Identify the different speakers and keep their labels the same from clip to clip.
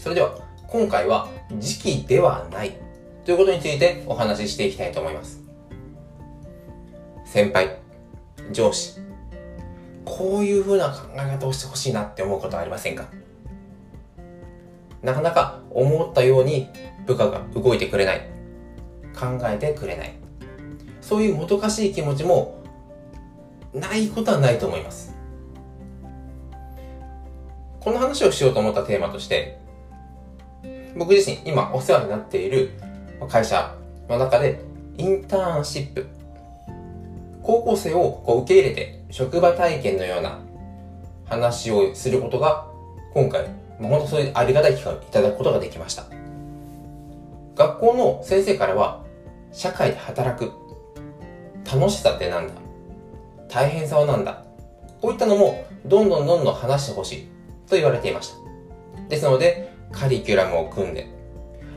Speaker 1: それでは、今回は時期ではないということについてお話ししていきたいと思います。先輩、上司、こういう風な考え方をしてほしいなって思うことはありませんか？なかなか思ったように部下が動いてくれない。考えてくれない。そういうもどかしい気持ちもないことはないと思います。この話をしようと思ったテーマとして、僕自身今お世話になっている会社の中でインターンシップ、高校生をこう受け入れて職場体験のような話をすることが今回、本当そういうありがたい機会をいただくことができました。学校の先生からは社会で働く楽しさってなんだ大変さはなんだこういったのもどんどんどんどん話してほしいと言われていました。ですので、カリキュラムを組んで、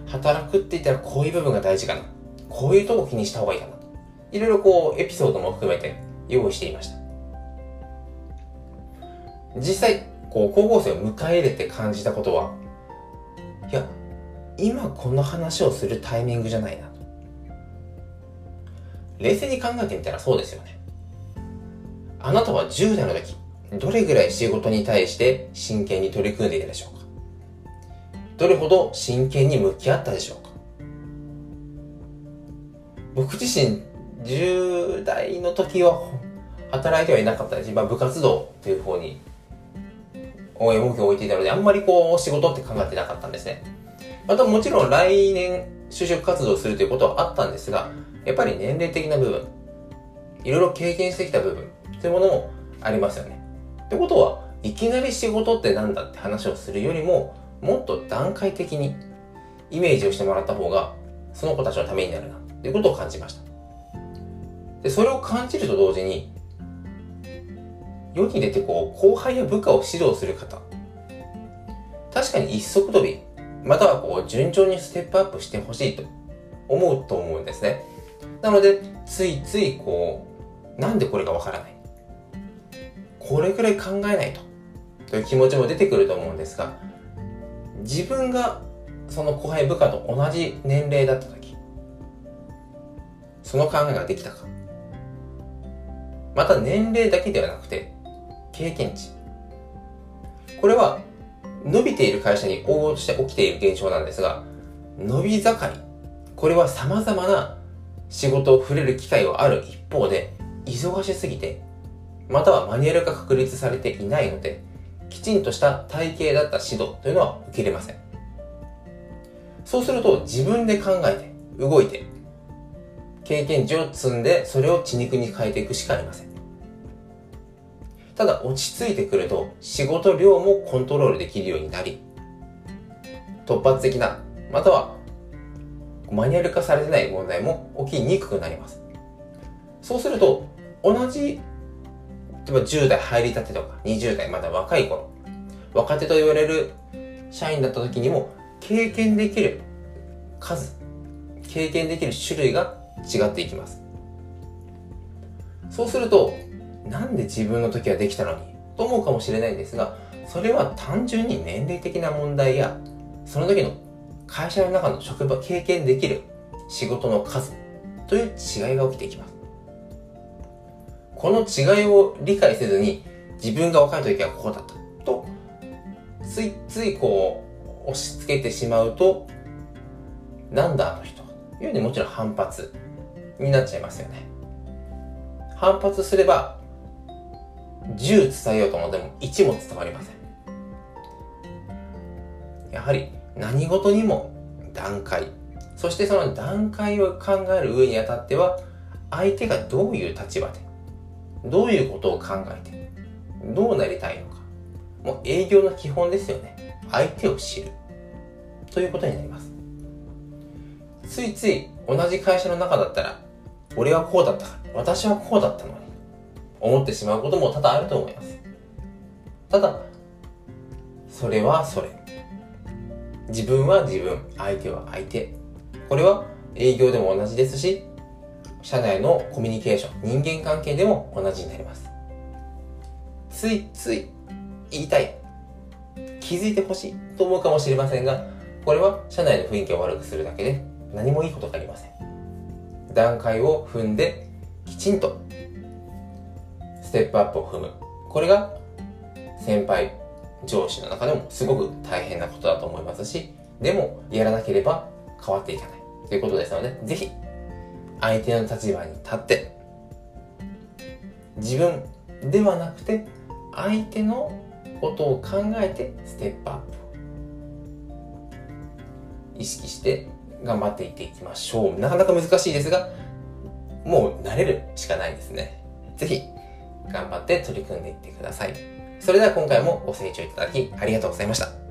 Speaker 1: 働くって言ったらこういう部分が大事かな。こういうとこ気にした方がいいかな。いろいろこう、エピソードも含めて用意していました。実際、こう、高校生を迎え入れて感じたことは、いや、今この話をするタイミングじゃないな。冷静に考えてみたらそうですよね。あなたは10代の時、どれぐらい仕事に対して真剣に取り組んでいたでしょうかどれほど真剣に向き合ったでしょうか？僕自身10代の時は働いてはいなかったです。今部活動という方に応援目標を置いていたので、あんまりこう仕事って考えてなかったんですね。またもちろん来年就職活動するということはあったんですが、やっぱり年齢的な部分、いろいろ経験してきた部分というものもありますよね。ってことは、いきなり仕事って何だって話をするよりも、もっと段階的にイメージをしてもらった方が、その子たちのためになるな、ということを感じました。で、それを感じると同時に、世に出てこう、後輩や部下を指導する方、確かに一足飛び、またはこう、順調にステップアップしてほしいと思うと思うんですね。なので、ついついこう、なんでこれがわからないこれくらい考えないと。という気持ちも出てくると思うんですが、自分がその後輩部下と同じ年齢だった時、その考えができたか。また年齢だけではなくて、経験値。これは、伸びている会社に応募して起きている現象なんですが、伸び盛り。これは様々な仕事を触れる機会はある一方で、忙しすぎてまたはマニュアルが確立されていないので、きちんとした体系だった指導というのは受け入れません。そうすると自分で考えて、動いて、経験値を積んで、それを血肉に変えていくしかありません。ただ落ち着いてくると仕事量もコントロールできるようになり、突発的な、またはマニュアル化されてない問題も起きにくくなります。そうすると、同じ例えば10代入りたてとか20代まだ若い頃、若手と言われる社員だった時にも経験できる数、経験できる種類が違っていきます。そうすると、なんで自分の時はできたのにと思うかもしれないんですが、それは単純に年齢的な問題や、その時の会社の中の職場経験できる仕事の数という違いが起きていきます。この違いを理解せずに自分が若い時はこうだった。とついついこう押し付けてしまうとなんだあの人。というにもちろん反発になっちゃいますよね。反発すれば10伝えようと思っても1も伝わりません。やはり何事にも段階。そしてその段階を考える上にあたっては相手がどういう立場でどういうことを考えて、どうなりたいのか。もう営業の基本ですよね。相手を知る。ということになります。ついつい同じ会社の中だったら、俺はこうだったから、私はこうだったのに、思ってしまうことも多々あると思います。ただ、それはそれ。自分は自分、相手は相手。これは営業でも同じですし、社内のコミュニケーション、人間関係でも同じになります。ついつい言いたい。気づいてほしいと思うかもしれませんが、これは社内の雰囲気を悪くするだけで何もいいことがありません。段階を踏んできちんとステップアップを踏む。これが先輩、上司の中でもすごく大変なことだと思いますし、でもやらなければ変わっていかないということですので、ぜひ相手の立場に立って自分ではなくて相手のことを考えてステップアップ意識して頑張っていっていきましょう。なかなか難しいですが、もう慣れるしかないですね。ぜひ頑張って取り組んでいってください。それでは今回もご清聴いただきありがとうございました。